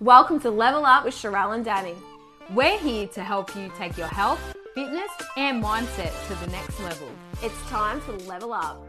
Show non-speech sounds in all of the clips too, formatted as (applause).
Welcome to Level Up with Sharelle and Dani. We're here to help you take your health, fitness, and mindset to the next level. It's time to level up.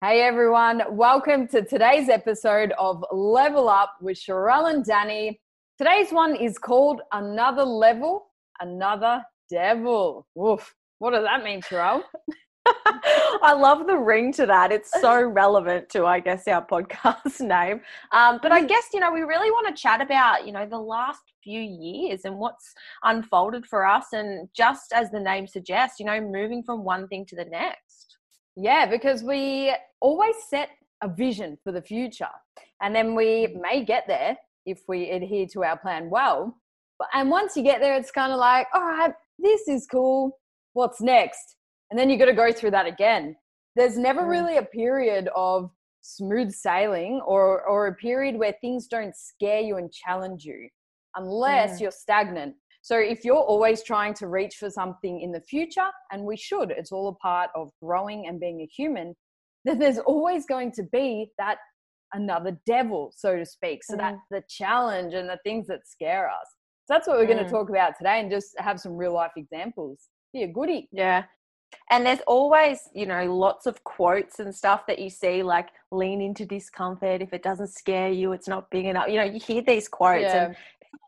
Hey everyone, welcome to today's episode of Level Up with Sharelle and Dani. Today's one is called Another Level, Another Devil. Woof. What does that mean, Sharelle? (laughs) I love the ring to that. It's so (laughs) relevant to, I guess, our podcast (laughs) name. Um, but I mm. guess, you know, we really want to chat about, you know, the last few years and what's unfolded for us. And just as the name suggests, you know, moving from one thing to the next. Yeah, because we always set a vision for the future. And then we mm. may get there if we adhere to our plan well. But, and once you get there, it's kind of like, all right, this is cool. What's next? And then you got to go through that again there's never mm. really a period of smooth sailing or or a period where things don't scare you and challenge you unless mm. you're stagnant so if you're always trying to reach for something in the future and we should it's all a part of growing and being a human then there's always going to be that another devil so to speak so mm. that's the challenge and the things that scare us so that's what we're going to mm. talk about today and just have some real life examples be a goodie yeah and there's always you know lots of quotes and stuff that you see like lean into discomfort. If it doesn't scare you it's not big enough. You know you hear these quotes yeah. and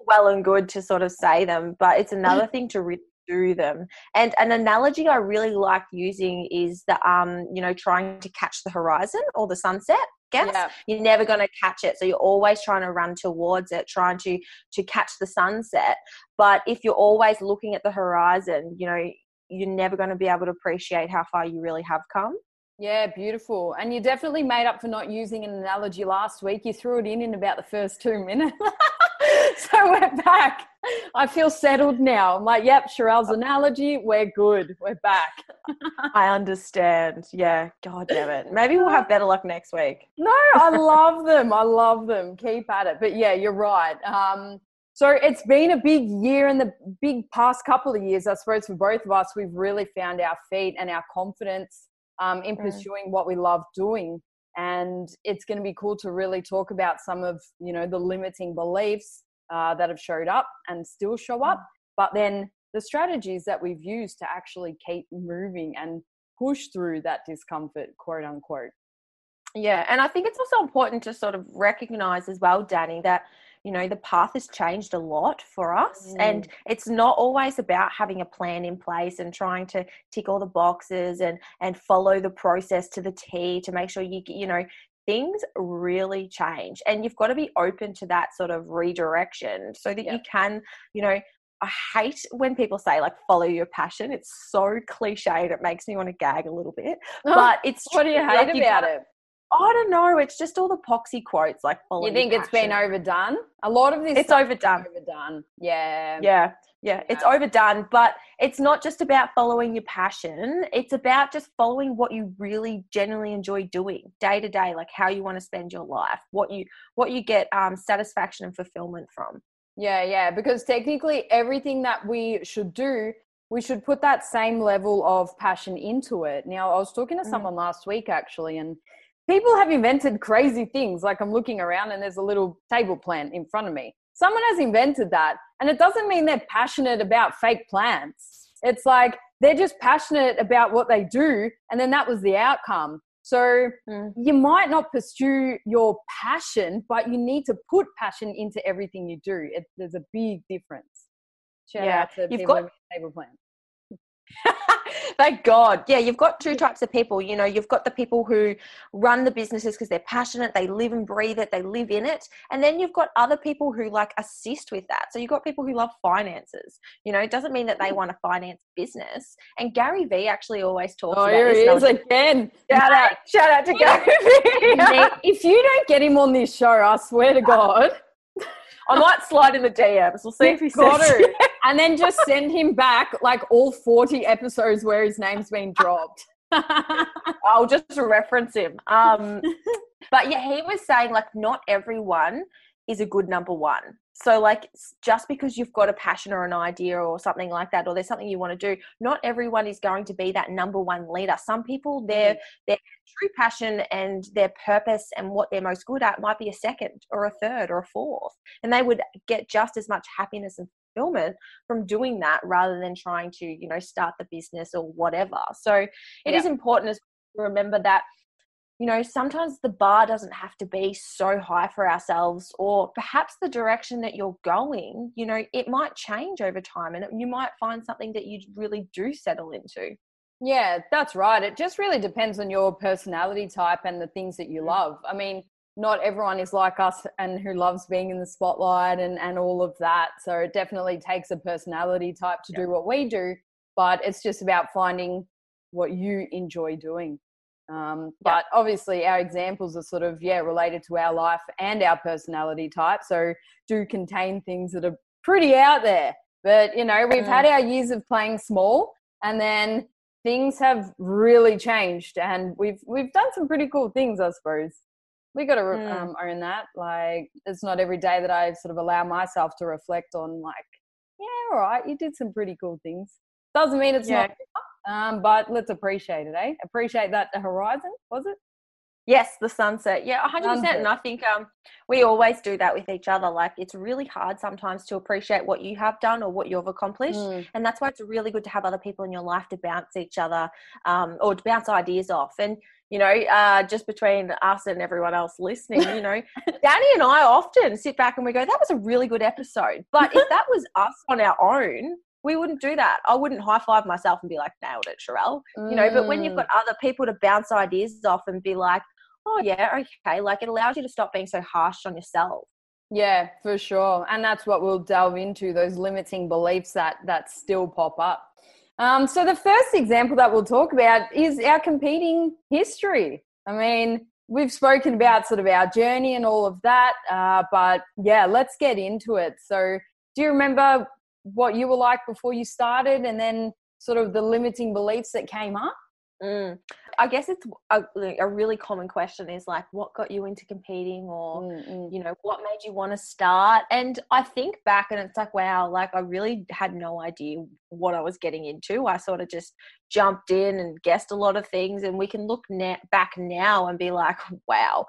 well and good to sort of say them but it's another (laughs) thing to really do them. And an analogy i really like using is the um you know trying to catch the horizon or the sunset guess? Yeah. you're never going to catch it so you're always trying to run towards it trying to to catch the sunset. But if you're always looking at the horizon you know you're never going to be able to appreciate how far you really have come. Yeah, beautiful. And you definitely made up for not using an analogy last week. You threw it in in about the first two minutes. (laughs) so we're back. I feel settled now. I'm like, yep, Sharelle's analogy, we're good. We're back. I understand. Yeah, God damn it. Maybe we'll have better luck next week. No, I love them. I love them. Keep at it. But yeah, you're right. Um, so it's been a big year and the big past couple of years, I suppose, for both of us, we've really found our feet and our confidence um, in pursuing what we love doing. And it's going to be cool to really talk about some of, you know, the limiting beliefs uh, that have showed up and still show up, mm. but then the strategies that we've used to actually keep moving and push through that discomfort, quote unquote. Yeah, and I think it's also important to sort of recognize as well, Dani, that you know the path has changed a lot for us mm. and it's not always about having a plan in place and trying to tick all the boxes and and follow the process to the t to make sure you get you know things really change and you've got to be open to that sort of redirection so that yep. you can you know I hate when people say like follow your passion. It's so cliched. It makes me want to gag a little bit. (laughs) But it's what do you hate like, about it? I don't know. It's just all the poxy quotes like You think it's been overdone? A lot of this It's overdone. Overdone. Yeah. Yeah. Yeah, it's overdone, but it's not just about following your passion. It's about just following what you really genuinely enjoy doing day to day, like how you want to spend your life, what you what you get um, satisfaction and fulfillment from. Yeah, yeah, because technically everything that we should do, we should put that same level of passion into it. Now, I was talking to mm. someone last week actually, and people have invented crazy things. Like I'm looking around and there's a little table plant in front of me. Someone has invented that. And it doesn't mean they're passionate about fake plants. It's like they're just passionate about what they do. And then that was the outcome. So mm. you might not pursue your passion, but you need to put passion into everything you do. It, there's a big difference. Shout yeah. You've got- table plants. (laughs) Thank God. Yeah, you've got two types of people. You know, you've got the people who run the businesses because they're passionate, they live and breathe it, they live in it. And then you've got other people who like assist with that. So you've got people who love finances. You know, it doesn't mean that they mm. want to finance business. And Gary Vee actually always talks oh, about here he is again. Shout out, shout out to Gary Vee. (laughs) if you don't get him on this show, I swear to (laughs) God. I might slide in the DMs. We'll see if he got says it. (laughs) and then just send him back like all 40 episodes where his name's been dropped. (laughs) I'll just reference him. Um, but yeah, he was saying like not everyone is a good number one. So, like, just because you've got a passion or an idea or something like that, or there's something you want to do, not everyone is going to be that number one leader. Some people, their mm. their true passion and their purpose and what they're most good at might be a second or a third or a fourth, and they would get just as much happiness and fulfillment from doing that rather than trying to, you know, start the business or whatever. So, it yeah. is important to remember that you know, sometimes the bar doesn't have to be so high for ourselves, or perhaps the direction that you're going, you know, it might change over time and you might find something that you really do settle into. Yeah, that's right. It just really depends on your personality type and the things that you mm. love. I mean, not everyone is like us and who loves being in the spotlight and, and all of that. So it definitely takes a personality type to yeah. do what we do, but it's just about finding what you enjoy doing. Um, but obviously, our examples are sort of, yeah, related to our life and our personality type. So, do contain things that are pretty out there. But, you know, we've had mm. our years of playing small and then things have really changed and we've we've done some pretty cool things i suppose we got to mm. um, own that like it's not every day that i sort of allow myself to reflect on like yeah all right you did some pretty cool things doesn't mean it's yeah. not um, but let's appreciate it, eh? Appreciate that the horizon, was it? Yes, the sunset. Yeah, 100%. Sunset. And I think um, we always do that with each other. Like, it's really hard sometimes to appreciate what you have done or what you've accomplished. Mm. And that's why it's really good to have other people in your life to bounce each other um, or to bounce ideas off. And, you know, uh, just between us and everyone else listening, you know, (laughs) Dani and I often sit back and we go, that was a really good episode. But if that was (laughs) us on our own, we wouldn't do that. I wouldn't high five myself and be like, nailed it, Sharelle. Mm. You know, but when you've got mm. other people to bounce ideas off and be like, oh, yeah, okay, like it allows you to stop being so harsh on yourself. Yeah, for sure. And that's what we'll delve into those limiting beliefs that that still pop up. Um, so the first example that we'll talk about is our competing history. I mean, we've spoken about sort of our journey and all of that, uh, but yeah, let's get into it. So, do you remember what you were like before you started and then sort of the limiting beliefs that came up? Mm. I guess it's a, a, really common question is like, what got you into competing, or mm-hmm. you know, what made you want to start? And I think back, and it's like, wow, like I really had no idea what I was getting into. I sort of just jumped in and guessed a lot of things, and we can look na- back now and be like, (laughs) wow,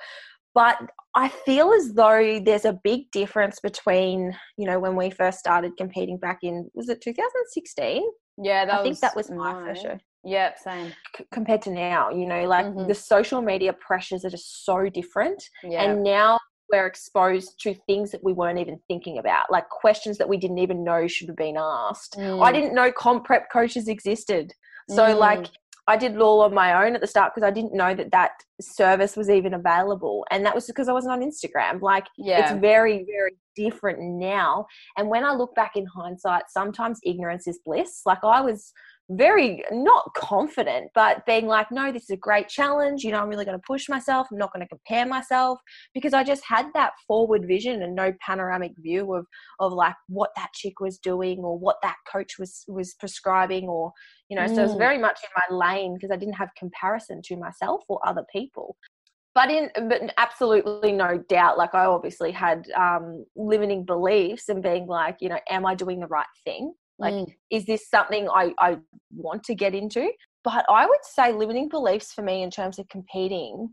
but I feel as though there's a big difference between, you know, when we first started competing back in, was it 2016? Yeah, I think that was my first show. Yep, same. C- compared to now, you know, like mm-hmm. the social media pressures are just so different. Yeah. And now we're exposed to things that we weren't even thinking about, like questions that we didn't even know should have been asked. Mm. I didn't know comp prep coaches existed. So, mm. like, I did it all on my own at the start because I didn't know that that service was even available. And that was because I wasn't on Instagram. Like, yeah. it's very, very different now. And when I look back in hindsight, sometimes ignorance is bliss. Like, I was very not confident, but being like, no, this is a great challenge. You know, I'm really going to push myself. I'm not going to compare myself because I just had that forward vision and no panoramic view of of like what that chick was doing or what that coach was was prescribing or you know. Mm. So it's very much in my lane because I didn't have comparison to myself or other people. But in but absolutely no doubt, like I obviously had um, limiting beliefs and being like, you know, am I doing the right thing? Like, mm. is this something I, I want to get into? But I would say limiting beliefs for me in terms of competing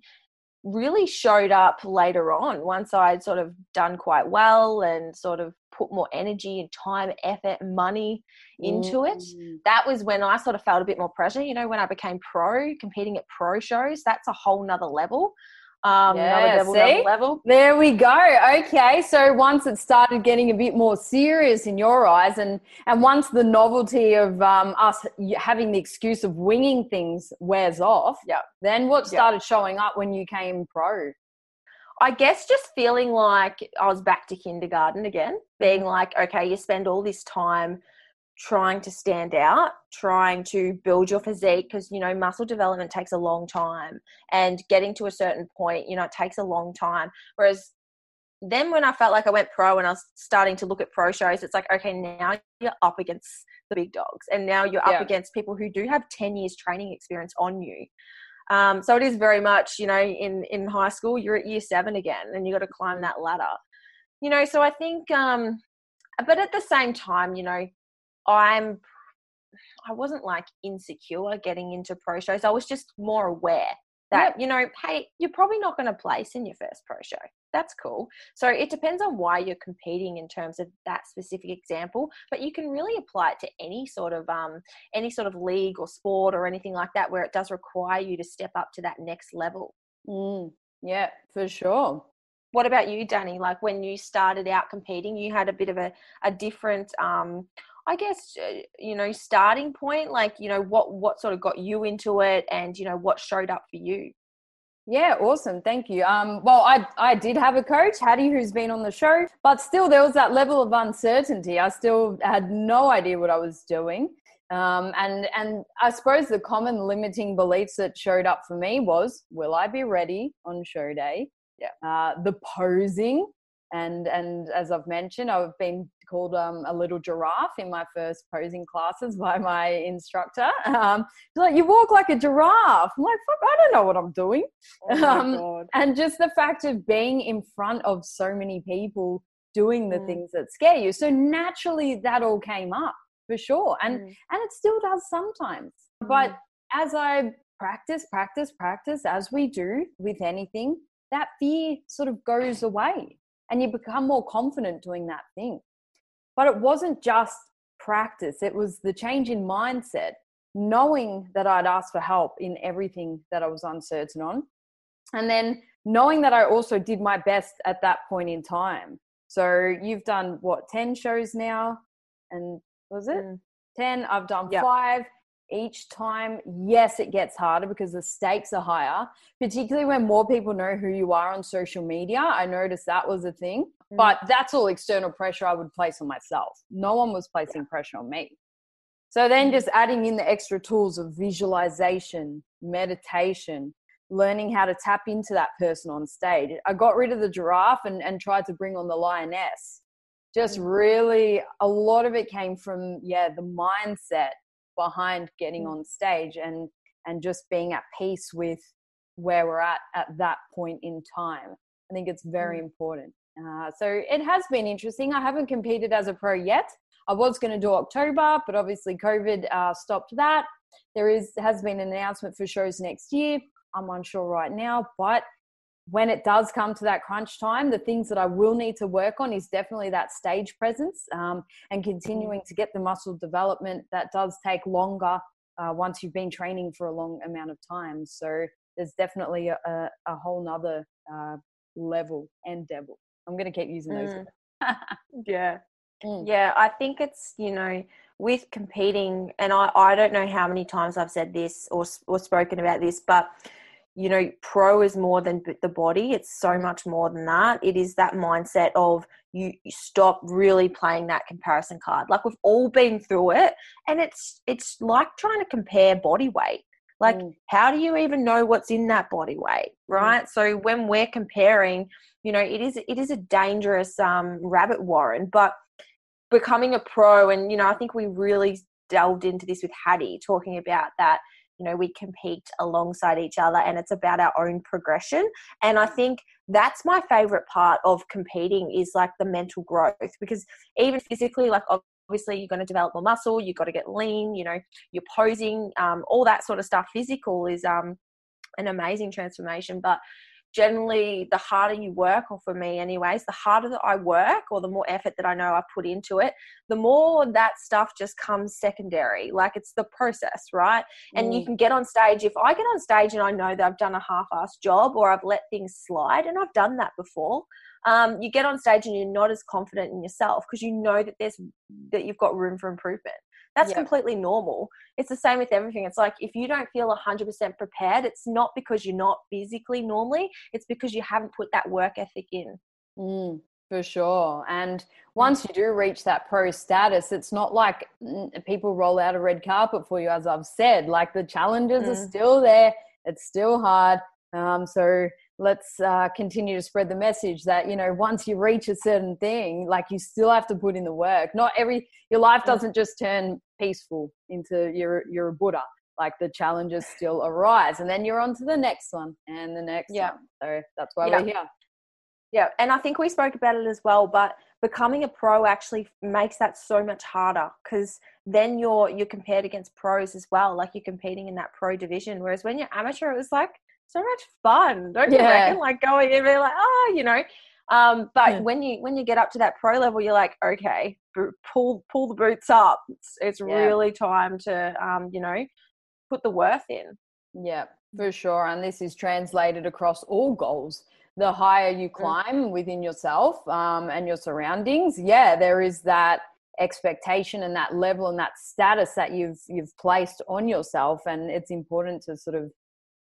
really showed up later on once I'd sort of done quite well and sort of put more energy and time, effort, money into mm. it. That was when I sort of felt a bit more pressure. You know, when I became pro, competing at pro shows, that's a whole nother level um, yeah, level, see? level. There we go. Okay, so once it started getting a bit more serious in your eyes, and and once the novelty of um, us having the excuse of winging things wears off, yeah. Then what started showing up when you came pro? I guess just feeling like I was back to kindergarten again, being mm-hmm. like, okay, you spend all this time trying to stand out, trying to build your physique because you know muscle development takes a long time and getting to a certain point, you know, it takes a long time. Whereas then when I felt like I went pro and I was starting to look at pro shows, it's like, okay, now you're up against the big dogs and now you're yeah. up against people who do have 10 years training experience on you. Um, so it is very much, you know, in, in high school, you're at year seven again and you got to climb that ladder. you know, so I think, um, but at the same time, you know, I'm, I wasn't like insecure getting into pro shows. I was just more aware that, yep. you know, hey, you're probably not going to place in your first pro show. That's cool. So it depends on why you're competing in terms of that specific example, but you can really apply it to any sort of um any sort of league or sport or anything like that where it does require you to step up to that next level. Mm, yeah, for sure. What about you, Dani? Like when you started out competing, you had a bit of a, a different um I guess uh, you know starting point like you know what what sort of got you into it and you know what showed up for you yeah, awesome. Thank you. Um, well, I I did have a coach, Hattie, who's been on the show, but still there was that level of uncertainty. I still had no idea what I was doing. Um, and and I suppose the common limiting beliefs that showed up for me was, will I be ready on show day? Yeah. Uh, the posing, and and as I've mentioned, I've been called um, a little giraffe in my first posing classes (laughs) by my instructor. Um, like you walk like a giraffe. I'm like, fuck, I don't know what I'm doing. Oh um, and just the fact of being in front of so many people doing the mm. things that scare you. So naturally, that all came up for sure, and mm. and it still does sometimes. Mm. But as I practice, practice, practice, as we do with anything, that fear sort of goes away and you become more confident doing that thing. But it wasn't just practice, it was the change in mindset, knowing that I'd ask for help in everything that I was uncertain on. And then knowing that I also did my best at that point in time. So you've done what, 10 shows now? And was it? Mm. 10. I've done yep. five each time, yes, it gets harder because the stakes are higher, particularly when more people know who you are on social media. I noticed that was a thing, mm. but that's all external pressure I would place on myself. No one was placing yeah. pressure on me. So then mm. just adding in the extra tools of visualization, meditation, learning how to tap into that person on stage. I got rid of the giraffe and, and tried to bring on the lioness. Just mm. really, a lot of it came from, yeah, the mindset behind getting on stage and and just being at peace with where we're at at that point in time i think it's very important uh, so it has been interesting i haven't competed as a pro yet i was going to do october but obviously covid uh, stopped that there is has been an announcement for shows next year i'm unsure right now but when it does come to that crunch time, the things that I will need to work on is definitely that stage presence um, and continuing to get the muscle development that does take longer uh, once you've been training for a long amount of time. So there's definitely a, a, a whole nother uh, level and devil. I'm going to keep using those. Mm. (laughs) yeah. Mm. Yeah, I think it's, you know, with competing, and I, I don't know how many times I've said this or, or spoken about this, but you know, pro is more than the body. It's so much more than that. It is that mindset of you, you stop really playing that comparison card. Like we've all been through it, and it's it's like trying to compare body weight. Like, mm. how do you even know what's in that body weight, mm. right? Mm. So when we're comparing, you know, it is it is a dangerous um, rabbit warren. But becoming a pro, and you know, I think we really delved into this with Hattie, talking about that you know we compete alongside each other and it's about our own progression and i think that's my favorite part of competing is like the mental growth because even physically like obviously you're going to develop more muscle you've got to get lean you know you're posing um, all that sort of stuff physical is um, an amazing transformation but generally the harder you work or for me anyways the harder that i work or the more effort that i know i put into it the more that stuff just comes secondary like it's the process right mm. and you mm. can get on stage if i get on stage and i know that i've done a half-assed job or i've let things slide and i've done that before um, you get on stage and you're not as confident in yourself because you know that there's that you've got room for improvement that's yeah. completely normal. It's the same with everything. It's like if you don't feel 100% prepared, it's not because you're not physically normally, it's because you haven't put that work ethic in. Mm, for sure. And once you do reach that pro status, it's not like people roll out a red carpet for you, as I've said. Like the challenges mm. are still there, it's still hard. Um, so let's uh, continue to spread the message that you know once you reach a certain thing like you still have to put in the work not every your life doesn't just turn peaceful into you're you're a buddha like the challenges still arise and then you're on to the next one and the next yeah. one so that's why yeah. we're here Yeah, and I think we spoke about it as well, but becoming a pro actually makes that so much harder because then you're you're compared against pros as well. Like you're competing in that pro division. Whereas when you're amateur, it was like so much fun, don't yeah. you reckon? Like going in and be like, oh, you know. Um, but yeah. when you when you get up to that pro level, you're like, okay, pull pull the boots up. It's, it's yeah. really time to um, you know put the worth in. Yeah, for sure. And this is translated across all goals. The higher you mm. climb within yourself um, and your surroundings, yeah, there is that expectation and that level and that status that you've you've placed on yourself, and it's important to sort of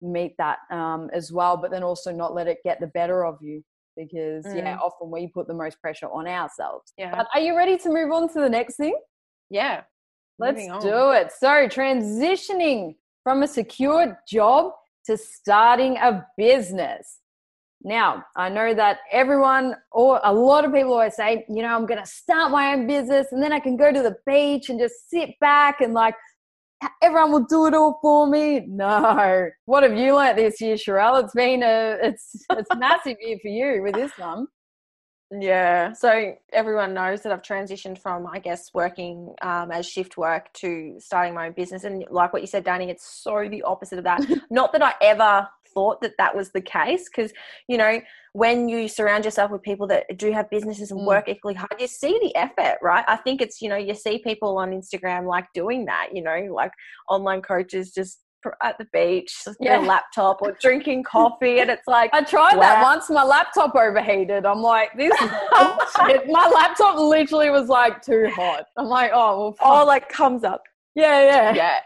meet that um, as well. But then also not let it get the better of you because mm. yeah, often we put the most pressure on ourselves. Yeah. But are you ready to move on to the next thing? Yeah. Let's do it. So transitioning from a secure job to starting a business. Now, I know that everyone or a lot of people always say, you know, I'm going to start my own business and then I can go to the beach and just sit back and like everyone will do it all for me. No. What have you learnt this year, Sharelle? It's been a it's it's a massive year for you with this one. Yeah. So everyone knows that I've transitioned from, I guess, working um, as shift work to starting my own business. And like what you said, Dani, it's so the opposite of that. (laughs) Not that I ever thought that that was the case, because, you know, when you surround yourself with people that do have businesses and mm. work equally hard, you see the effort, right? I think it's, you know, you see people on Instagram like doing that, you know, like online coaches just at the beach, with yeah. laptop or drinking coffee, and it's like I tried wow. that once. My laptop overheated. I'm like, this is (laughs) My laptop literally was like too hot. I'm like, oh, well, oh, like comes up. Yeah, yeah, yeah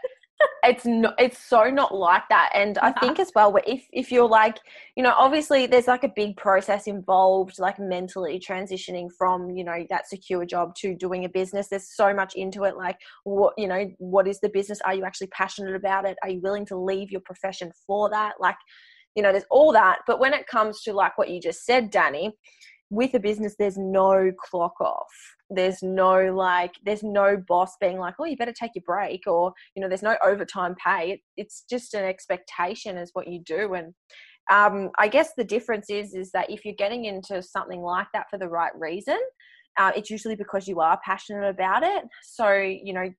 it's not it's so not like that and i think (laughs) as well if if you're like you know obviously there's like a big process involved like mentally transitioning from you know that secure job to doing a business. There's so much into it like what you know what is the business? Are you actually passionate about it? Are you willing to leave your profession for that? Like you know there's all that but when it comes to like what you just said Dani with a business there's no clock off. There's no like there's no boss being like oh you better take your break or you know there's no overtime pay. It, it's just an expectation is what you do. And um, i guess the difference is is that if you're getting into something like that for the right reason uh, it's usually because you are passionate about it. So you know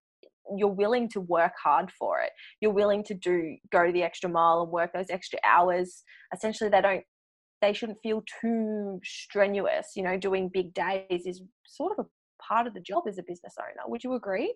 you're willing to work hard for it. You're willing to do go the extra mile and work those extra hours. Essentially they don't they shouldn't feel too strenuous. You know, doing big days is sort of a part of the job as a business owner. Would you agree?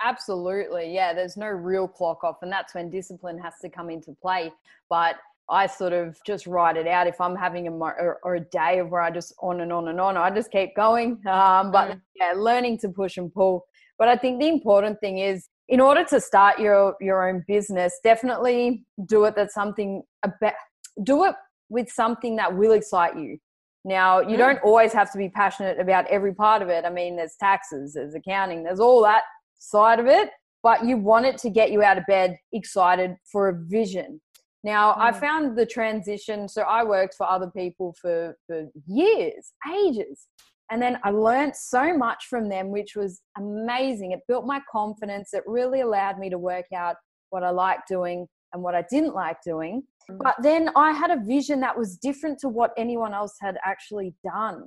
Absolutely. Yeah, there's no real clock off, and that's when discipline has to come into play. But I sort of just write it out. If I'm having a or, or a day of where I just on and on and on, I just keep going. Um, but mm. yeah, learning to push and pull. But I think the important thing is, in order to start your your own business, definitely do it. That's something about do it with something that will excite you. Now, you mm. don't always have to be passionate about every part of it. I mean, there's taxes, there's accounting, there's all that side of it, but you want it to get you out of bed excited for a vision. Now, mm. I found the transition. So I worked for other people for, for years, ages. And then I learned so much from them, which was amazing. It built my confidence. It really allowed me to work out what I liked doing and what I didn't like doing. But then I had a vision that was different to what anyone else had actually done.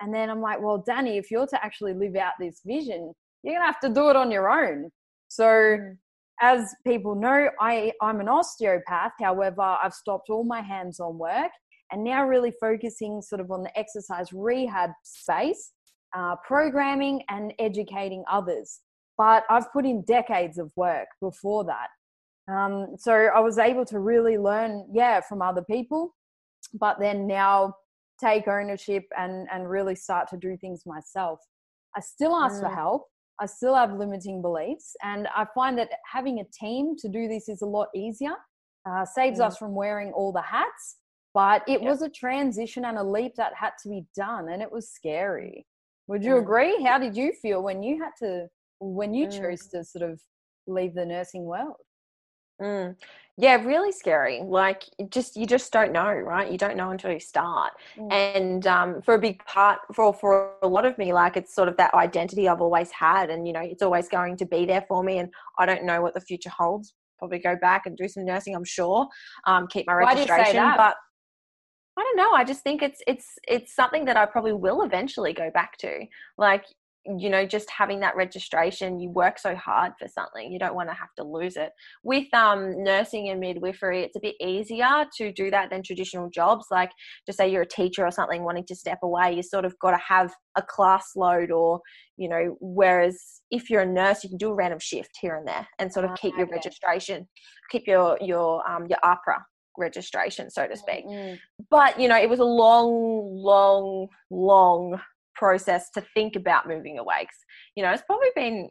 And then I'm like, well, Dani, if you're to actually live out this vision, you're going to have to do it on your own. So, mm. as people know, I, I'm an osteopath. However, I've stopped all my hands on work and now really focusing sort of on the exercise rehab space, uh, programming and educating others. But I've put in decades of work before that. Um, so I was able to really learn, yeah, from other people, but then now take ownership and and really start to do things myself. I still ask mm. for help. I still have limiting beliefs, and I find that having a team to do this is a lot easier. Uh, saves mm. us from wearing all the hats, but it yep. was a transition and a leap that had to be done, and it was scary. Would you mm. agree? How did you feel when you had to when you mm. chose to sort of leave the nursing world? Mm. Yeah, really scary. Like, just you just don't know, right? You don't know until you start. Mm. And um, for a big part, for for a lot of me, like it's sort of that identity I've always had, and you know, it's always going to be there for me. And I don't know what the future holds. Probably go back and do some nursing, I'm sure. Um, keep my registration, Why registration, but I don't know. I just think it's it's it's something that I probably will eventually go back to. Like you know just having that registration you work so hard for something you don't want to have to lose it. With um, nursing and midwifery it's a bit easier to do that than traditional jobs like just say you're a teacher or something wanting to step away you sort of got to have a class load or you know whereas if you're a nurse you can do a random shift here and there and sort of keep your registration keep your your um your AHPRA registration so to speak. Mm-hmm. but you know it was a long long long process to think about moving away. You know, it's probably been,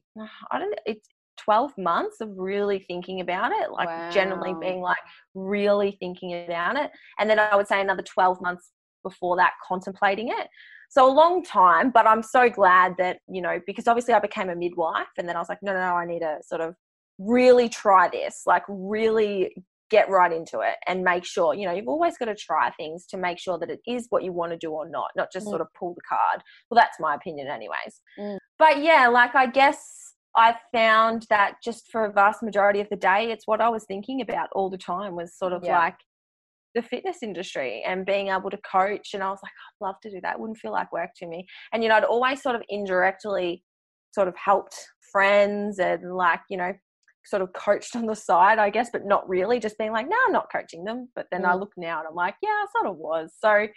I don't it's 12 months of really thinking about it, like wow. generally being like really thinking about it. And then I would say another 12 months before that, contemplating it. So a long time, but I'm so glad that, you know, because obviously I became a midwife and then I was like, no, no, no, I need to sort of really try this, like really get right into it and make sure you know you've always got to try things to make sure that it is what you want to do or not not just mm. sort of pull the card well that's my opinion anyways mm. but yeah like i guess i found that just for a vast majority of the day it's what i was thinking about all the time was sort of yeah. like the fitness industry and being able to coach and i was like i'd love to do that it wouldn't feel like work to me and you know i'd always sort of indirectly sort of helped friends and like you know sort of coached on the side, I guess, but not really, just being like, no, I'm not coaching them. But then mm. I look now and I'm like, yeah, I sort of was. So mm.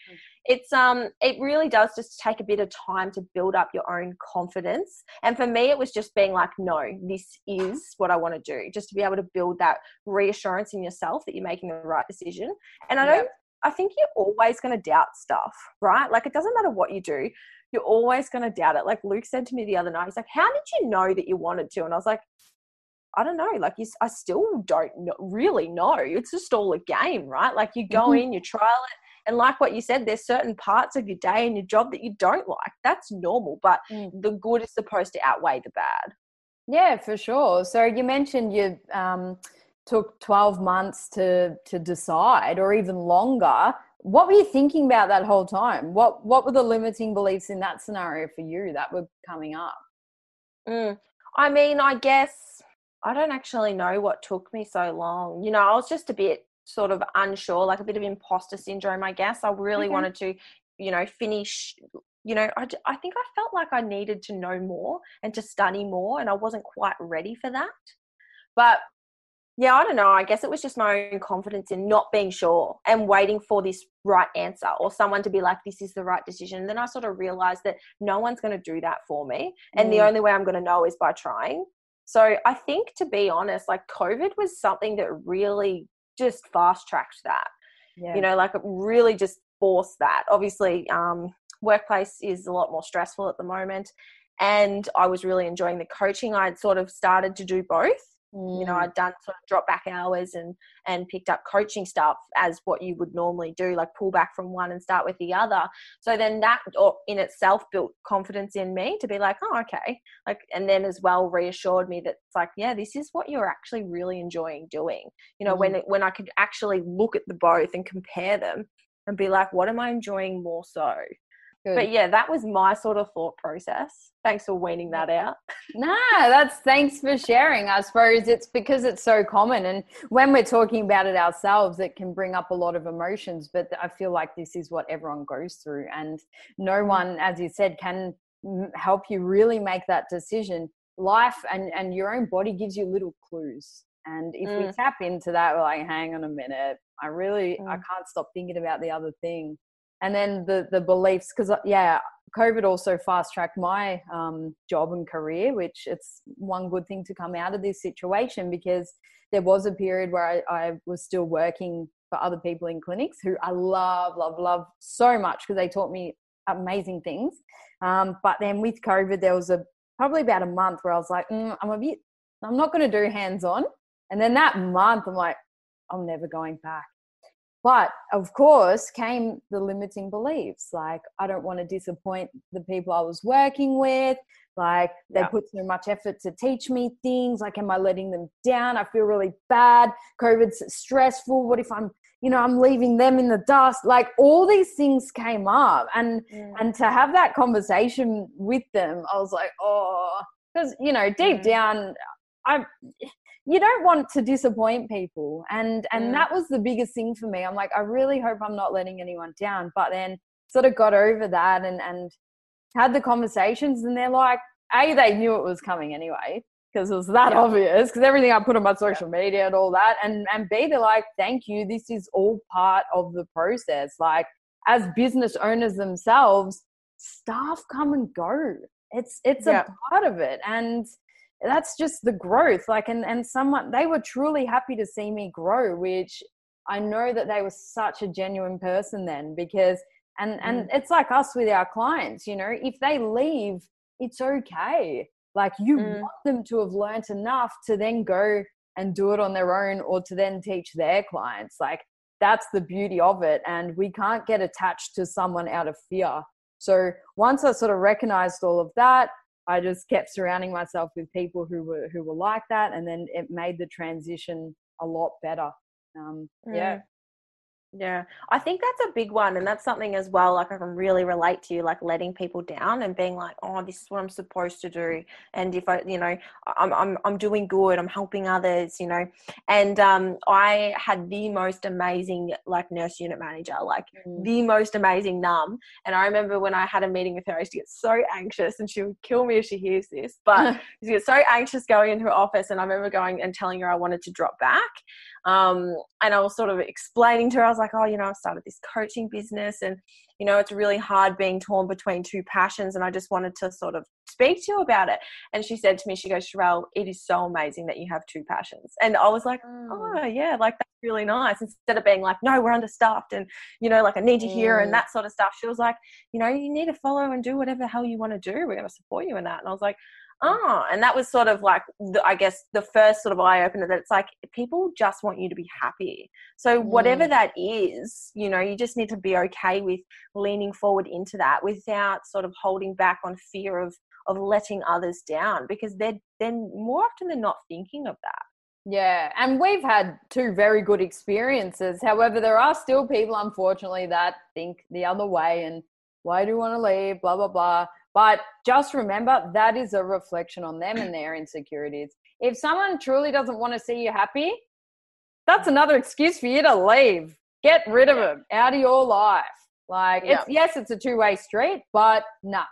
it's um it really does just take a bit of time to build up your own confidence. And for me it was just being like, no, this is what I want to do. Just to be able to build that reassurance in yourself that you're making the right decision. And I don't I think you're always going to doubt stuff, right? Like it doesn't matter what you do, you're always going to doubt it. Like Luke said to me the other night, he's like, How did you know that you wanted to? And I was like, I don't know, like you, I still don't know, really know. It's just all a game, right? Like you go mm-hmm. in, you trial it, and like what you said, there's certain parts of your day and your job that you don't like. That's normal, but mm. the good is supposed to outweigh the bad. Yeah, for sure. So you mentioned you um, took 12 months to to decide, or even longer. What were you thinking about that whole time? What What were the limiting beliefs in that scenario for you that were coming up? Mm. I mean, I guess I don't actually know what took me so long. You know, I was just a bit sort of unsure, like a bit of imposter syndrome, I guess. I really okay. wanted to, you know, finish. You know, I, I think I felt like I needed to know more and to study more, and I wasn't quite ready for that. But yeah, I don't know. I guess it was just my own confidence in not being sure and waiting for this right answer or someone to be like, this is the right decision. And then I sort of realized that no one's going to do that for me. And mm. the only way I'm going to know is by trying. So I think, to be honest, like COVID was something that really just fast tracked that. Yeah. You know, like it really just forced that. Obviously, um, workplace is a lot more stressful at the moment. And I was really enjoying the coaching. I'd sort of started to do both. Mm. You know, mm. I'd done sort of drop back hours and and picked up coaching stuff as what you would normally do, like pull back from one and start with the other. So then that in itself built confidence in me to be like, oh, okay, like, and then as well reassured me that it's like, yeah, this is what you're actually really enjoying doing. You know, mm. when when I could actually look at the both and compare them and be like, what am I enjoying more so? Good. But yeah, that was my sort of thought process. Thanks for weaning that out. (laughs) nah, that's thanks for sharing. I suppose it's because it's so common. And when we're talking about it ourselves, it can bring up a lot of emotions. But I feel like this is what everyone goes through. And no mm. one, as you said, can help you really make that decision. Life and, and your own body gives you little clues. And if mm. we tap into that, we're like, hang on a minute. I really, mm. I can't stop thinking about the other thing and then the the beliefs because uh, yeah covid also fast tracked my um, job and career which it's one good thing to come out of this situation because there was a period where I, I was still working for other people in clinics who i love love love so much because they taught me amazing things. Um, but then with covid there was a probably about a month where i was like mm, i'm a bit i'm not going to do hands on and then that month i'm like i'm never going back but of course, came the limiting beliefs like, I don't want to disappoint the people I was working with. Like, they yeah. put so much effort to teach me things. Like, am I letting them down? I feel really bad. COVID's stressful. What if I'm, you know, I'm leaving them in the dust? Like, all these things came up. And, mm. and to have that conversation with them, I was like, oh, because, you know, deep mm. down, I, you don't want to disappoint people and and mm. that was the biggest thing for me i'm like i really hope i'm not letting anyone down but then sort of got over that and and had the conversations and they're like a they knew it was coming anyway because it was that yeah. obvious because everything i put on my social yeah. media and all that and and b they're like thank you this is all part of the process like as business owners themselves staff come and go it's it's yeah. a part of it and that's just the growth like and and someone they were truly happy to see me grow which i know that they were such a genuine person then because and and mm. it's like us with our clients you know if they leave it's okay like you mm. want them to have learned enough to then go and do it on their own or to then teach their clients like that's the beauty of it and we can't get attached to someone out of fear so once i sort of recognized all of that I just kept surrounding myself with people who were who were like that, and then it made the transition a lot better. Um. Yeah, yeah, I think that's a big one, and that's something as well. Like I can really relate to you, like letting people down and being like, "Oh, this is what I'm supposed to do," and if I, you know, I'm I'm I'm doing good, I'm helping others, you know. And um, I had the most amazing like nurse unit manager, like mm. the most amazing num. And I remember when I had a meeting with her, I used to get so anxious, and she would kill me if she hears this. But (laughs) she get so anxious going into her office, and I remember going and telling her I wanted to drop back. Um, and I was sort of explaining to her, I was like, oh, you know, I started this coaching business and, you know, it's really hard being torn between two passions. And I just wanted to sort of speak to you about it. And she said to me, she goes, Sharelle, it is so amazing that you have two passions. And I was like, mm. oh, yeah, like that's really nice. Instead of being like, no, we're understaffed and, you know, like I need you hear mm. and that sort of stuff. She was like, you know, you need to follow and do whatever the hell you want to do. We're going to support you in that. And I was like, oh and that was sort of like the, i guess the first sort of eye opener that it's like people just want you to be happy so whatever mm. that is you know you just need to be okay with leaning forward into that without sort of holding back on fear of of letting others down because they're then more often than not thinking of that yeah, and we've had two very good experiences. However, there are still people, unfortunately, that think the other way and why do you want to leave? Blah, blah, blah. But just remember that is a reflection on them and their insecurities. If someone truly doesn't want to see you happy, that's another excuse for you to leave. Get rid of them out of your life. Like it's yes, it's a two-way street, but nah.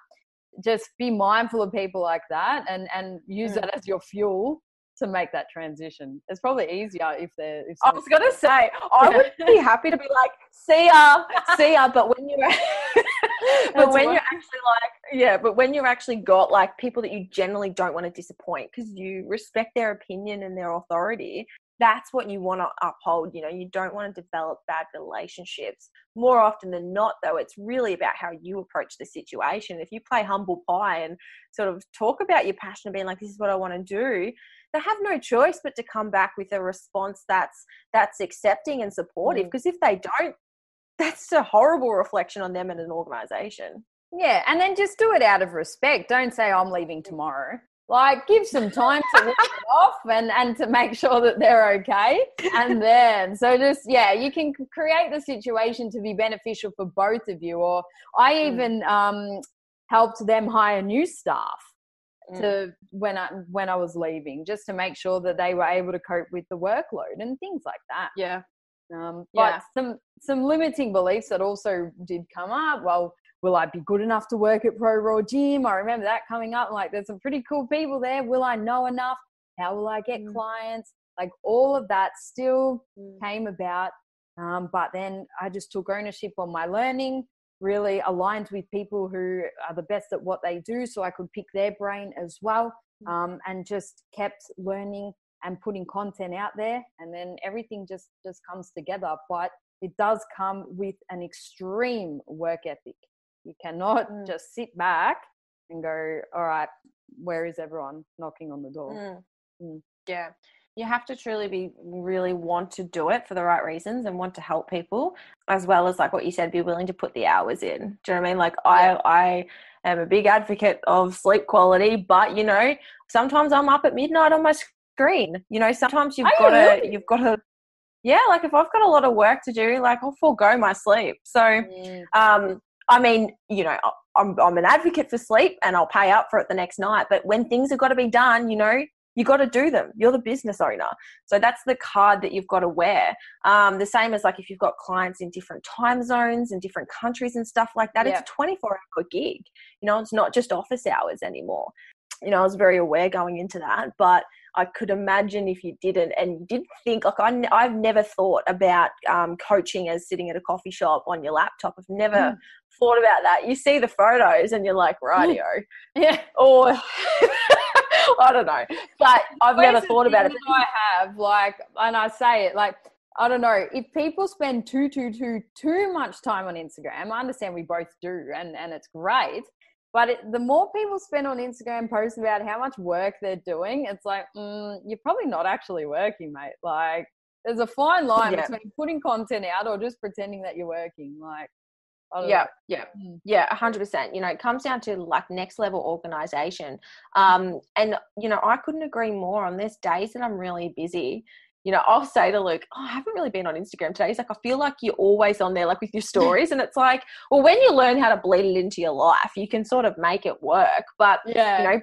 Just be mindful of people like that and and use mm. that as your fuel to make that transition. It's probably easier if they're. If I was gonna say I would be happy to be like, see ya, (laughs) see ya. But when you're, (laughs) but when you're actually like, yeah, but when you're actually got like people that you generally don't want to disappoint because you respect their opinion and their authority, that's what you want to uphold. You know, you don't want to develop bad relationships. More often than not, though, it's really about how you approach the situation. If you play humble pie and sort of talk about your passion and being like, this is what I want to do, they have no choice but to come back with a response that's that's accepting and supportive. Because mm. if they don't, that's a horrible reflection on them and an organization. Yeah, and then just do it out of respect. Don't say I'm leaving tomorrow like give some time to walk it (laughs) off and and to make sure that they're okay and then so just yeah you can create the situation to be beneficial for both of you or i mm. even um helped them hire new staff mm. to when i when i was leaving just to make sure that they were able to cope with the workload and things like that yeah um, but yeah. some some limiting beliefs that also did come up well will I be good enough to work at Pro Raw Gym? I remember that coming up. Like, there's some pretty cool people there. Will I know enough? How will I get mm. clients? Like, all of that still mm. came about. Um, but then I just took ownership on my learning, really aligned with people who are the best at what they do so I could pick their brain as well, mm. um, and just kept learning and putting content out there. And then everything just just comes together. But it does come with an extreme work ethic. You cannot mm. just sit back and go, all right, where is everyone knocking on the door? Mm. Mm. Yeah. You have to truly be really want to do it for the right reasons and want to help people, as well as like what you said, be willing to put the hours in. Do you know what I mean? Like yeah. I I am a big advocate of sleep quality, but you know, sometimes I'm up at midnight on my screen. You know, sometimes you've got to you've got to yeah, like if I've got a lot of work to do, like I'll forego my sleep. So, mm. um, I mean, you know, I'm, I'm an advocate for sleep and I'll pay up for it the next night. But when things have got to be done, you know, you got to do them. You're the business owner. So that's the card that you've got to wear. Um, the same as like if you've got clients in different time zones and different countries and stuff like that, yeah. it's a 24 hour gig. You know, it's not just office hours anymore. You know, I was very aware going into that, but I could imagine if you didn't and you did think like I, I've never thought about um, coaching as sitting at a coffee shop on your laptop. I've never mm. thought about that. You see the photos and you're like, radio. yeah. Or (laughs) I don't know, but I've never thought about it. I have like, and I say it like, I don't know if people spend too, too, too, too much time on Instagram. I understand we both do, and and it's great. But it, the more people spend on Instagram posts about how much work they're doing, it's like mm, you're probably not actually working, mate. Like there's a fine line yeah. between putting content out or just pretending that you're working. Like yeah, yeah, mm. yeah, hundred percent. You know, it comes down to like next level organization. Um, and you know, I couldn't agree more. On this days that I'm really busy, you know, I'll say to Luke, oh, I haven't really been on Instagram today. He's like, I feel like you're always on there, like with your stories. and it's like, well, when you learn how to bleed it into your life, you can sort of make it work. But yeah, you know,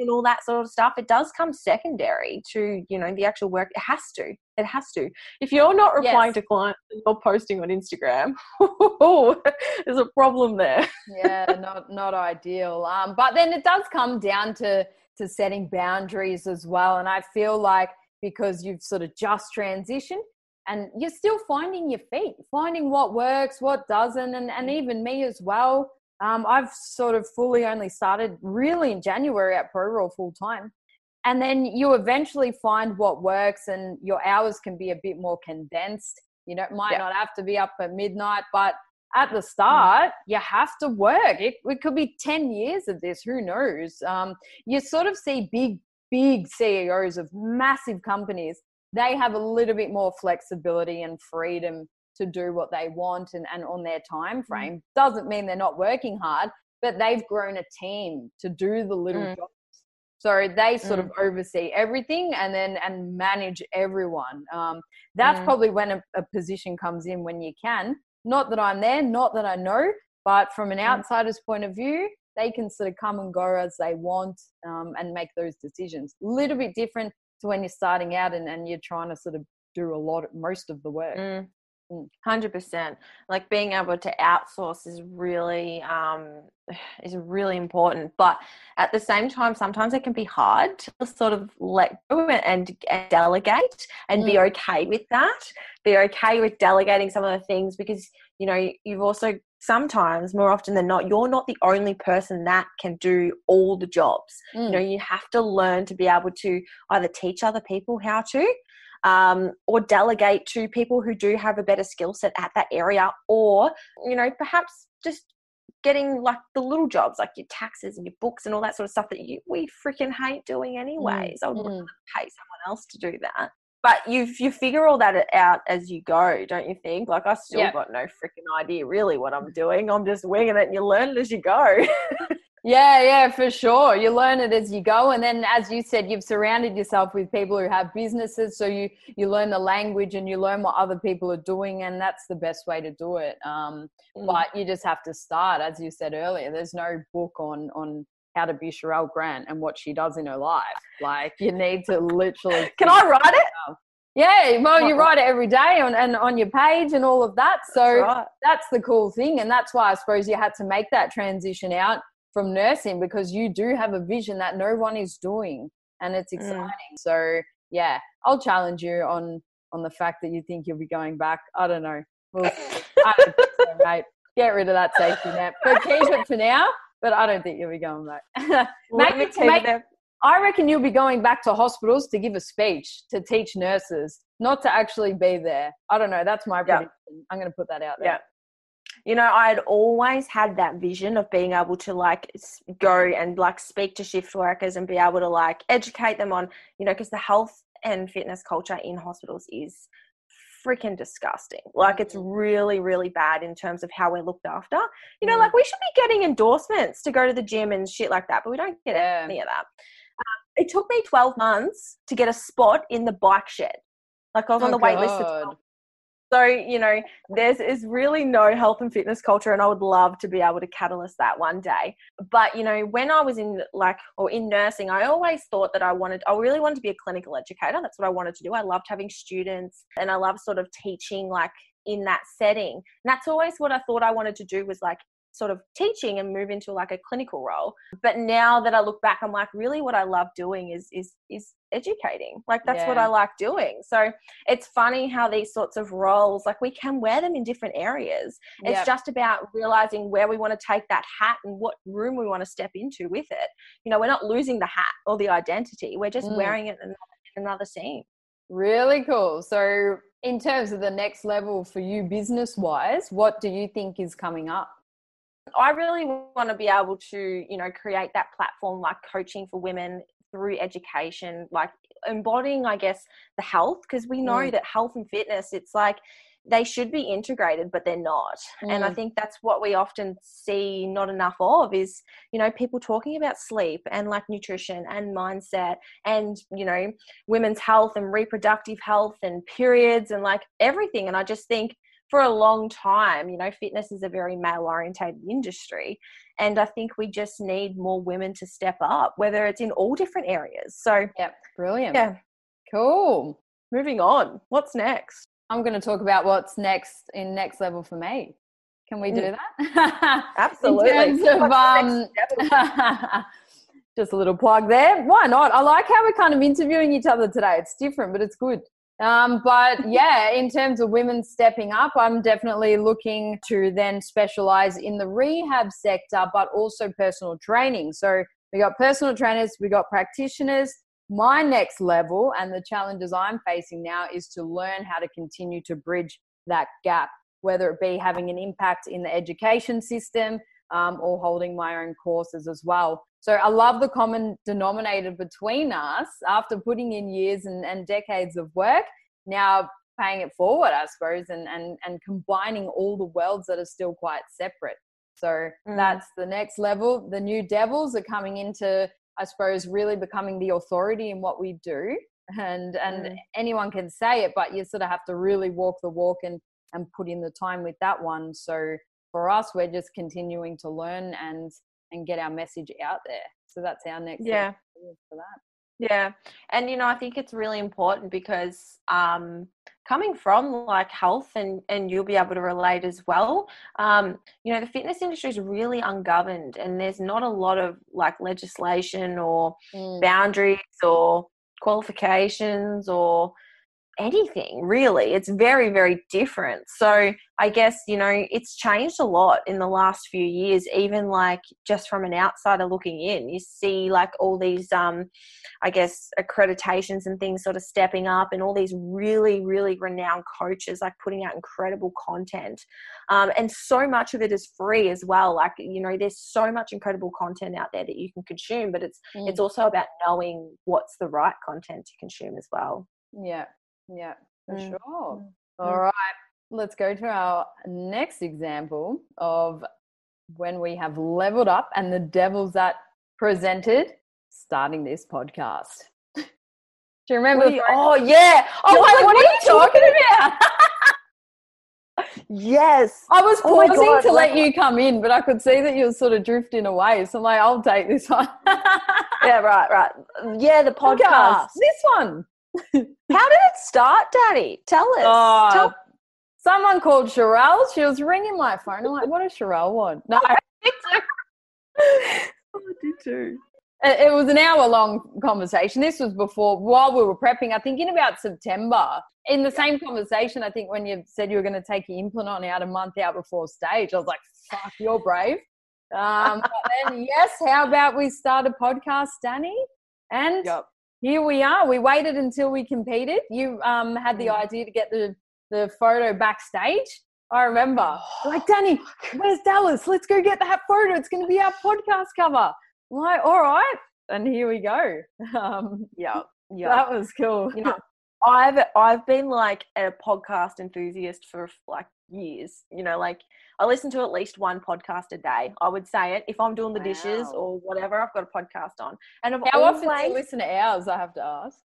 and all that sort of stuff, it does come secondary to, you know, the actual work. It has to. It has to. If you're not replying yes. to clients or posting on Instagram, (laughs) there's a problem there. yeah, not not ideal. Um, but then it does come down to to setting boundaries as well. And I feel like because you've sort of just transitioned and you're still finding your feet, finding what works, what doesn't, and, and even me as well um, I've sort of fully only started really in January at ProRaw full time. And then you eventually find what works, and your hours can be a bit more condensed. You know, it might yeah. not have to be up at midnight, but at the mm. start, mm. you have to work. It, it, could be 10 years of this, who knows? Um, you sort of see big, big CEOs of massive companies, they have a little bit more flexibility and freedom to do what they want and, and on their time mm. frame. Mm. Doesn't mean they're not working hard, but they've grown a team to do the little mm. jobs. So they sort mm. of oversee everything and then and manage everyone. Um, that's mm. probably when a, a, position comes in when you can. Not that I'm there, not that I know, but from an mm. outsider's point of view, they can sort of come and go as they want um, and make those decisions. A little bit different to when you're starting out and, and you're trying to sort of do a lot, most of the work. Mm. Hundred percent. Like being able to outsource is really um, (sighs) is really important, but at the same time, sometimes it can be hard to sort of let go and, and delegate and mm. be okay with that. Be okay with delegating some of the things because you know you've also sometimes more often than not you're not the only person that can do all the jobs. Mm. You know you have to learn to be able to either teach other people how to um, or delegate to people who do have a better skill set at that area, or you know perhaps just getting like the little jobs like your taxes and your books and all that sort of stuff that you we freaking hate doing anyways. Mm, I would mm. pay someone else to do that. But you you figure all that out as you go, don't you think? Like I still yep. got no freaking idea really what I'm doing. I'm just winging it and you learn it as you go. (laughs) Yeah, yeah, for sure. You learn it as you go, and then, as you said, you've surrounded yourself with people who have businesses, so you you learn the language and you learn what other people are doing, and that's the best way to do it. Um, mm. But you just have to start, as you said earlier. There's no book on on how to be Sharelle Grant and what she does in her life. Like you need to literally. (laughs) Can I write it? Yeah, well, you write it every day on and on your page and all of that. So that's, right. that's the cool thing, and that's why I suppose you had to make that transition out from nursing because you do have a vision that no one is doing and it's mm. exciting. Mm. So yeah, I'll challenge you on on the fact that you think you'll be going back. I don't know. Well, (laughs) I don't so, mate. Get rid of that safety net, but keep it for now. But I don't think you'll be going back. (laughs) maybe, maybe, I reckon you'll be going back to hospitals to give a speech to teach nurses, not to actually be there. I don't know. That's my prediction. Yeah. I'm going to put that out there. Yeah you know i had always had that vision of being able to like go and like speak to shift workers and be able to like educate them on you know because the health and fitness culture in hospitals is freaking disgusting like it's mm-hmm. really really bad in terms of how we're looked after you know mm. like we should be getting endorsements to go to the gym and shit like that but we don't get yeah. any of that um, it took me 12 months to get a spot in the bike shed like i was oh on the wait list for 12 So, you know, there's is really no health and fitness culture, and I would love to be able to catalyst that one day. But, you know, when I was in like, or in nursing, I always thought that I wanted, I really wanted to be a clinical educator. That's what I wanted to do. I loved having students and I love sort of teaching like in that setting. And that's always what I thought I wanted to do was like sort of teaching and move into like a clinical role. But now that i look back i'm like really what i love doing is is is educating. Like that's yeah. what i like doing. So it's funny how these sorts of roles like we can wear them in different areas. It's yep. just about realizing where we want to take that hat and what room we want to step into with it. You know we're not losing the hat or the identity. We're just mm. wearing it in another scene. Really cool. So in terms of the next level for you business wise what do you think is coming up I really want to be able to, you know, create that platform like coaching for women through education, like embodying, I guess, the health, because we know mm. that health and fitness, it's like they should be integrated, but they're not. Mm. And I mm. think that's what we often see not enough of is, you know, people talking about sleep and like nutrition and mindset and, you know, women's health and reproductive health and periods and like everything. And I just think, for a long time, you know, fitness is a very male orientated industry. And I think we just need more women to step up, whether it's in all different areas. So, yeah, brilliant. Yeah. Cool. Moving on. What's next? I'm going to talk about what's next in next level for me. Can we do mm. that? (laughs) Absolutely. in terms of, um, (laughs) just a little plug there. Why not? I like how we're kind of interviewing each other today. It's different, but it's good. Um, but yeah, in terms of women stepping up, I'm definitely looking to then specialize in the rehab sector, but also personal training. So we got personal trainers, we got practitioners. My next level and the challenges I'm facing now is to learn how to continue to bridge that gap, whether it be having an impact in the education system um, or holding my own courses as well. So I love the common denominator between us after putting in years and, and decades of work, now paying it forward, I suppose, and, and, and combining all the worlds that are still quite separate. So mm. that's the next level. The new devils are coming into, I suppose, really becoming the authority in what we do. And and mm. anyone can say it, but you sort of have to really walk the walk and and put in the time with that one. So for us, we're just continuing to learn and and get our message out there. So that's our next yeah for that. Yeah, and you know I think it's really important because um, coming from like health and and you'll be able to relate as well. Um, you know the fitness industry is really ungoverned, and there's not a lot of like legislation or mm. boundaries or qualifications or anything really. It's very very different. So i guess you know it's changed a lot in the last few years even like just from an outsider looking in. You see like all these um i guess accreditations and things sort of stepping up and all these really really renowned coaches like putting out incredible content. Um, and so much of it is free as well. Like you know there's so much incredible content out there that you can consume but it's mm. it's also about knowing what's the right content to consume as well. Yeah yeah, for mm. sure. Mm. All right, let's go to our next example of when we have leveled up and the devils that presented starting this podcast. (laughs) Do you remember? You, oh yeah. Oh, like, what, what, are you talking about? (laughs) yes. I was oh pausing oh to let you come in, but I could see that you were sort of drifting away. So I'm like, I'll take this one. yeah, right, right. Yeah, the (laughs) podcast. podcast. This one. How did it start, Daddy? Tell us. Oh, Tell- someone called Sharelle. She was ringing my phone. I'm like, what does Sharelle want? No, (laughs) I did too. I did too. It was an hour long conversation. This was before, while we were prepping, I think in about September. In the same conversation, I think when you said you were going to take your implant out a month out before stage, I was like, fuck, you're brave. Um, (laughs) but then, yes, how about we start a podcast, Dani? And yep here we are. We waited until we competed. You um, had the mm. idea to get the, the photo backstage. I remember, (gasps) like, Dani, where's Dallas? Let's go get that photo. It's going to be our podcast cover. I'm like, all right. And here we go. (laughs) Um, yeah. Yeah. That was cool. You know, (laughs) I've I've been like a podcast enthusiast for like years. You know, like I listen to at least one podcast a day. I would say it if I'm doing the wow. dishes or whatever. I've got a podcast on. And I've how often do you listen to ours? I have to ask.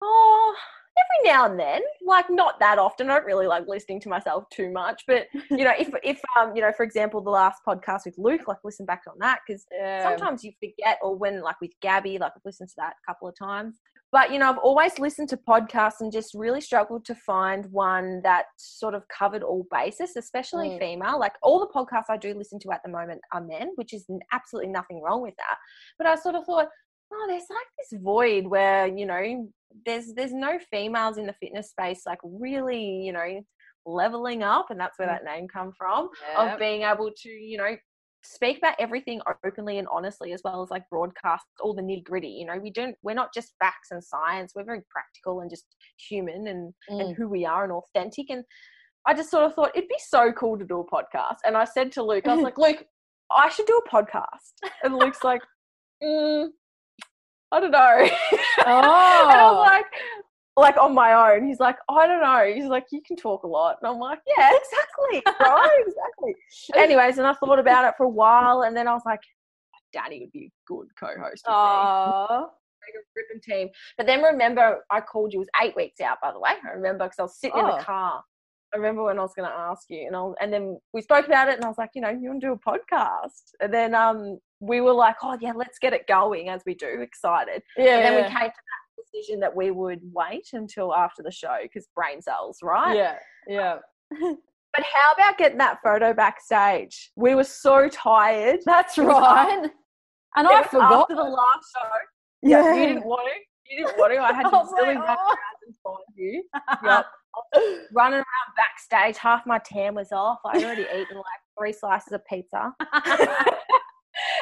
Oh, every now and then, like not that often. I don't really like listening to myself too much, but you know, if (laughs) if um, you know, for example, the last podcast with Luke, like listen back on that because yeah. sometimes you forget, or when like with Gabby, like I've listened to that a couple of times. But you know, I've always listened to podcasts and just really struggled to find one that sort of covered all bases, especially mm. female. Like all the podcasts I do listen to at the moment are men, which is absolutely nothing wrong with that. But I sort of thought, oh, there's like this void where you know there's there's no females in the fitness space like really you know leveling up and that's where mm. that name come from yep. of being able to you know speak about everything openly and honestly as well as like broadcast all the nitty gritty you know we don't we're not just facts and science we're very practical and just human and mm. and who we are and authentic and i just sort of thought it'd be so cool to do a podcast and i said to luke i was like (laughs) luke i should do a podcast and luke's like mm, I don't know. Oh. (laughs) and I was like, like on my own. He's like, I don't know. He's like, you can talk a lot. And I'm like, yeah, (laughs) exactly. right, exactly. (laughs) Anyways, and I thought about it for a while and then I was like, Dani would be a good co-host. Oh. (laughs) Ripping team. But then remember, I called you. It was eight weeks out, by the way. I remember because I was sitting oh. in the oh. car. I remember when I was going to ask you, and I and then we spoke about it, and I was like, you know, you want to do a podcast? And then um, we were like, oh yeah, let's get it going as we do, excited. Yeah. And then we came to that decision that we would wait until after the show because brain cells, right? Yeah. Yeah. (laughs) but how about getting that photo backstage? We were so tired. That's (laughs) right. and I forgot after the last show. Yeah. You didn't want to. You didn't want to. I had (laughs) to silly like, oh. and find you. Yep. running around backstage, half my tan was off. I'd already eaten like three slices of pizza. and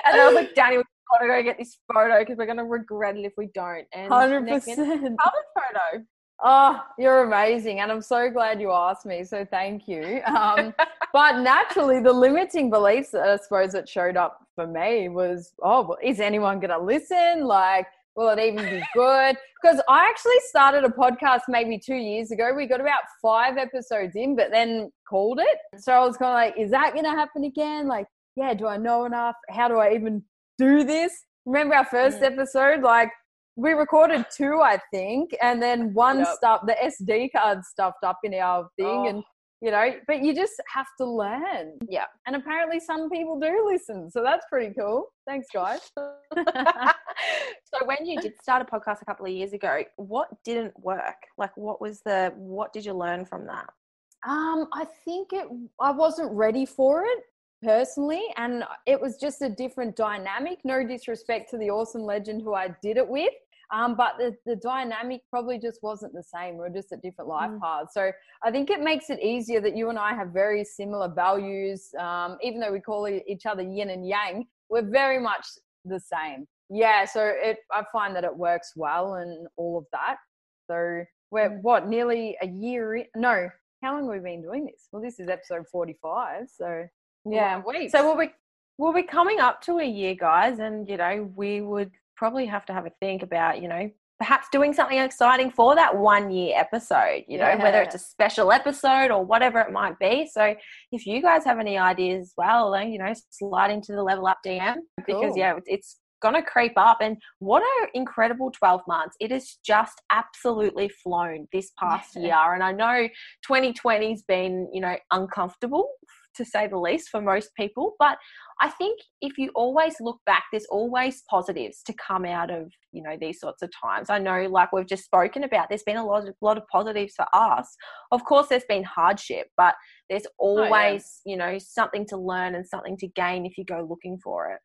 I was like, Dani, we've got to go get this photo because we're going to regret it if we don't. And 100%. Covered photo. Oh, you're amazing. And I'm so glad you asked me. So thank you. Um, (laughs) but naturally, the limiting beliefs that I suppose that showed up for me was, oh, well, is anyone going to listen? Like, will it even be good? Because I actually started a podcast maybe two years ago. We got about five episodes in, but then called it. So I was kind of like, is that going to happen again? Like, yeah, do I know enough? How do I even do this? Remember our first mm. episode? Like, we recorded two, I think, and then one yep. stuff, the SD card stuffed up in our thing, oh. and you know, but you just have to learn. Yeah. And apparently, some people do listen, so that's pretty cool. Thanks, guys. (laughs) so, when you did start a podcast a couple of years ago, what didn't work? Like, what was the what did you learn from that? Um, I think it. I wasn't ready for it personally and it was just a different dynamic. No disrespect to the awesome legend who i did it with um, but the, the dynamic probably just wasn't the same. We're just at different life mm. paths. So i think it makes it easier that you and i have very similar values um, even though we call each other yin and yang we're very much the same. Yeah so it i find that it works well and all of that. So we're mm. what nearly a year in, no how long have we been doing this? Well this is episode 45 so yeah. So we'll be we'll be coming up to a year, guys, and you know we would probably have to have a think about you know perhaps doing something exciting for that one year episode you know yeah. whether it's a special episode or whatever it might be so if you guys have any ideas as well then you know slide into the level up dm cool. because yeah it's gonna creep up and what an incredible 12 months it has just absolutely flown this past year and i know 2020's been you know uncomfortable to say the least for most people but i think if you always look back there's always positives to come out of you know these sorts of times i know like we've just spoken about there's been a lot of lot of positives for us of course there's been hardship but there's always oh, yeah. you know something to learn and something to gain if you go looking for it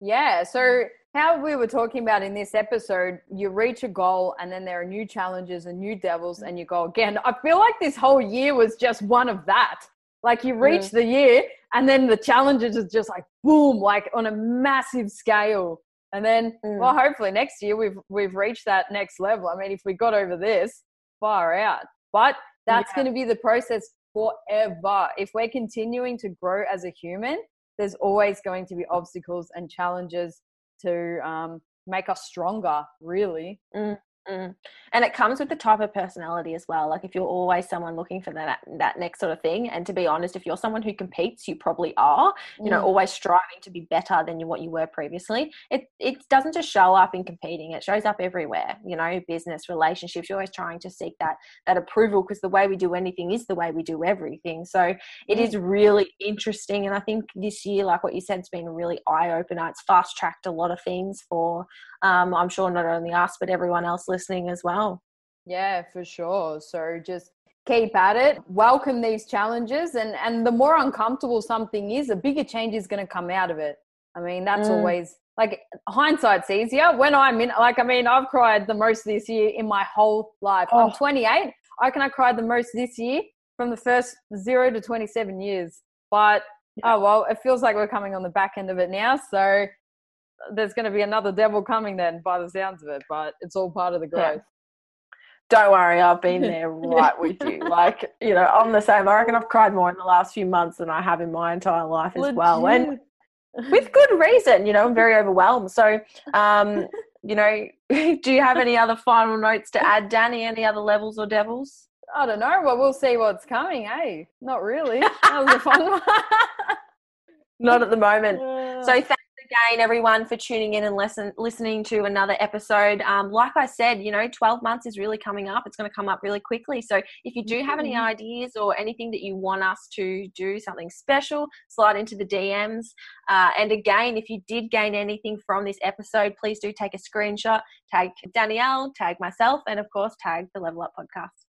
yeah so mm. how we were talking about in this episode, you reach a goal and then there are new challenges and new devils mm. and you go again. I feel like this whole year was just one of that. Like you reach the year and then the challenges is just like boom, like on a massive scale. And then, mm. well, hopefully next year we've we've reached that next level. I mean, if we got over this, far out. But that's yeah. going to be the process forever. If we're continuing to grow as a human, there's always going to be obstacles and challenges to um, make us stronger. Really. Mm. Mm. And it comes with the type of personality as well. Like if you're always someone looking for that that next sort of thing, and to be honest, if you're someone who competes, you probably are. You know, mm. always striving to be better than what you were previously. It it doesn't just show up in competing it shows up everywhere you know business relationships you're always trying to seek that that approval because the way we do anything is the way we do everything so it is really interesting and i think this year like what you said has been a really eye-opener it's fast tracked a lot of things for um, i'm sure not only us but everyone else listening as well. Yeah for sure. So just keep at it welcome these challenges and and the more uncomfortable something is a bigger change is going to come out of it. I mean that's mm. always like hindsight's easier. When i'm in like i mean i've cried the most this year in my whole life. Oh. i'm 28 i can i cried the most this year from the first zero to 27 years. But yeah. oh well it feels like we're coming on the back end of it now. So there's going to be another devil coming then by the sounds of it but it's all part of the growth yeah don't worry, I've been (laughs) there right with you. Like, you know, I'm the same. I reckon I've cried more in the last few months than I have in my entire life as Legit. well. And with good reason, you know, I'm very overwhelmed. So, um, you know, (laughs) do you have any other final notes to add, Dani? Any other levels or devils? I don't know. Well, we'll see what's coming, eh? Not really. (laughs) That was a fun one. Not at the moment. So, thank again, everyone, for tuning in and listen, listening to another episode. Um, like I said, you know, 12 months is really coming up. It's going to come up really quickly. So if you do have any mm-hmm. ideas or anything that you want us to do something special, slide into the DMs. Uh, and again, if you did gain anything from this episode, please do take a screenshot, tag Danielle, tag myself, and of course, tag the Level Up Podcast.